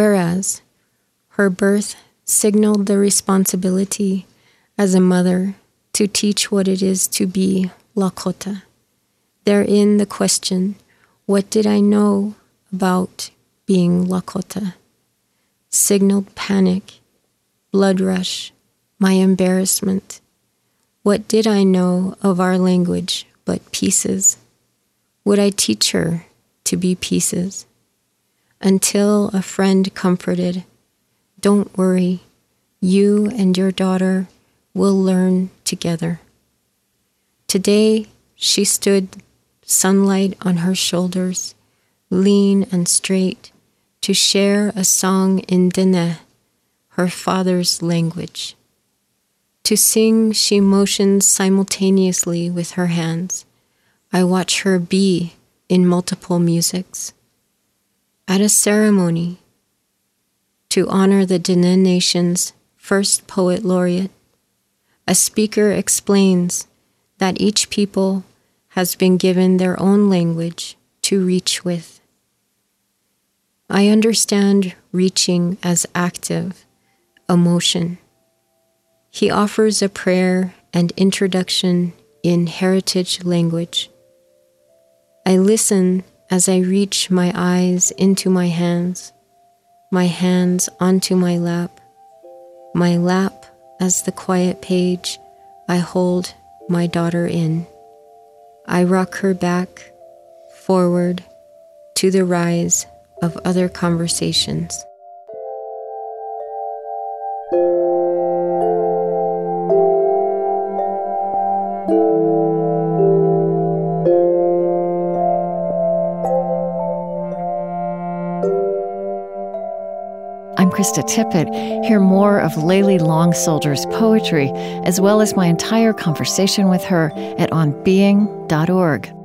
Whereas her birth signaled the responsibility as a mother to teach what it is to be Lakota. Therein the question what did I know about being Lakota? Signaled panic, blood rush, my embarrassment. What did I know of our language but pieces? Would I teach her to be pieces? Until a friend comforted, Don't worry, you and your daughter will learn together. Today, she stood, sunlight on her shoulders, lean and straight, to share a song in Dene, her father's language. To sing, she motions simultaneously with her hands. I watch her be in multiple musics. At a ceremony to honor the Dene Nation's first poet laureate, a speaker explains that each people has been given their own language to reach with. I understand reaching as active, emotion. He offers a prayer and introduction in heritage language. I listen as I reach my eyes into my hands, my hands onto my lap, my lap as the quiet page I hold my daughter in. I rock her back, forward, to the rise of other conversations. I'm Krista Tippett. Hear more of Layli Long Soldier's poetry, as well as my entire conversation with her at onbeing.org.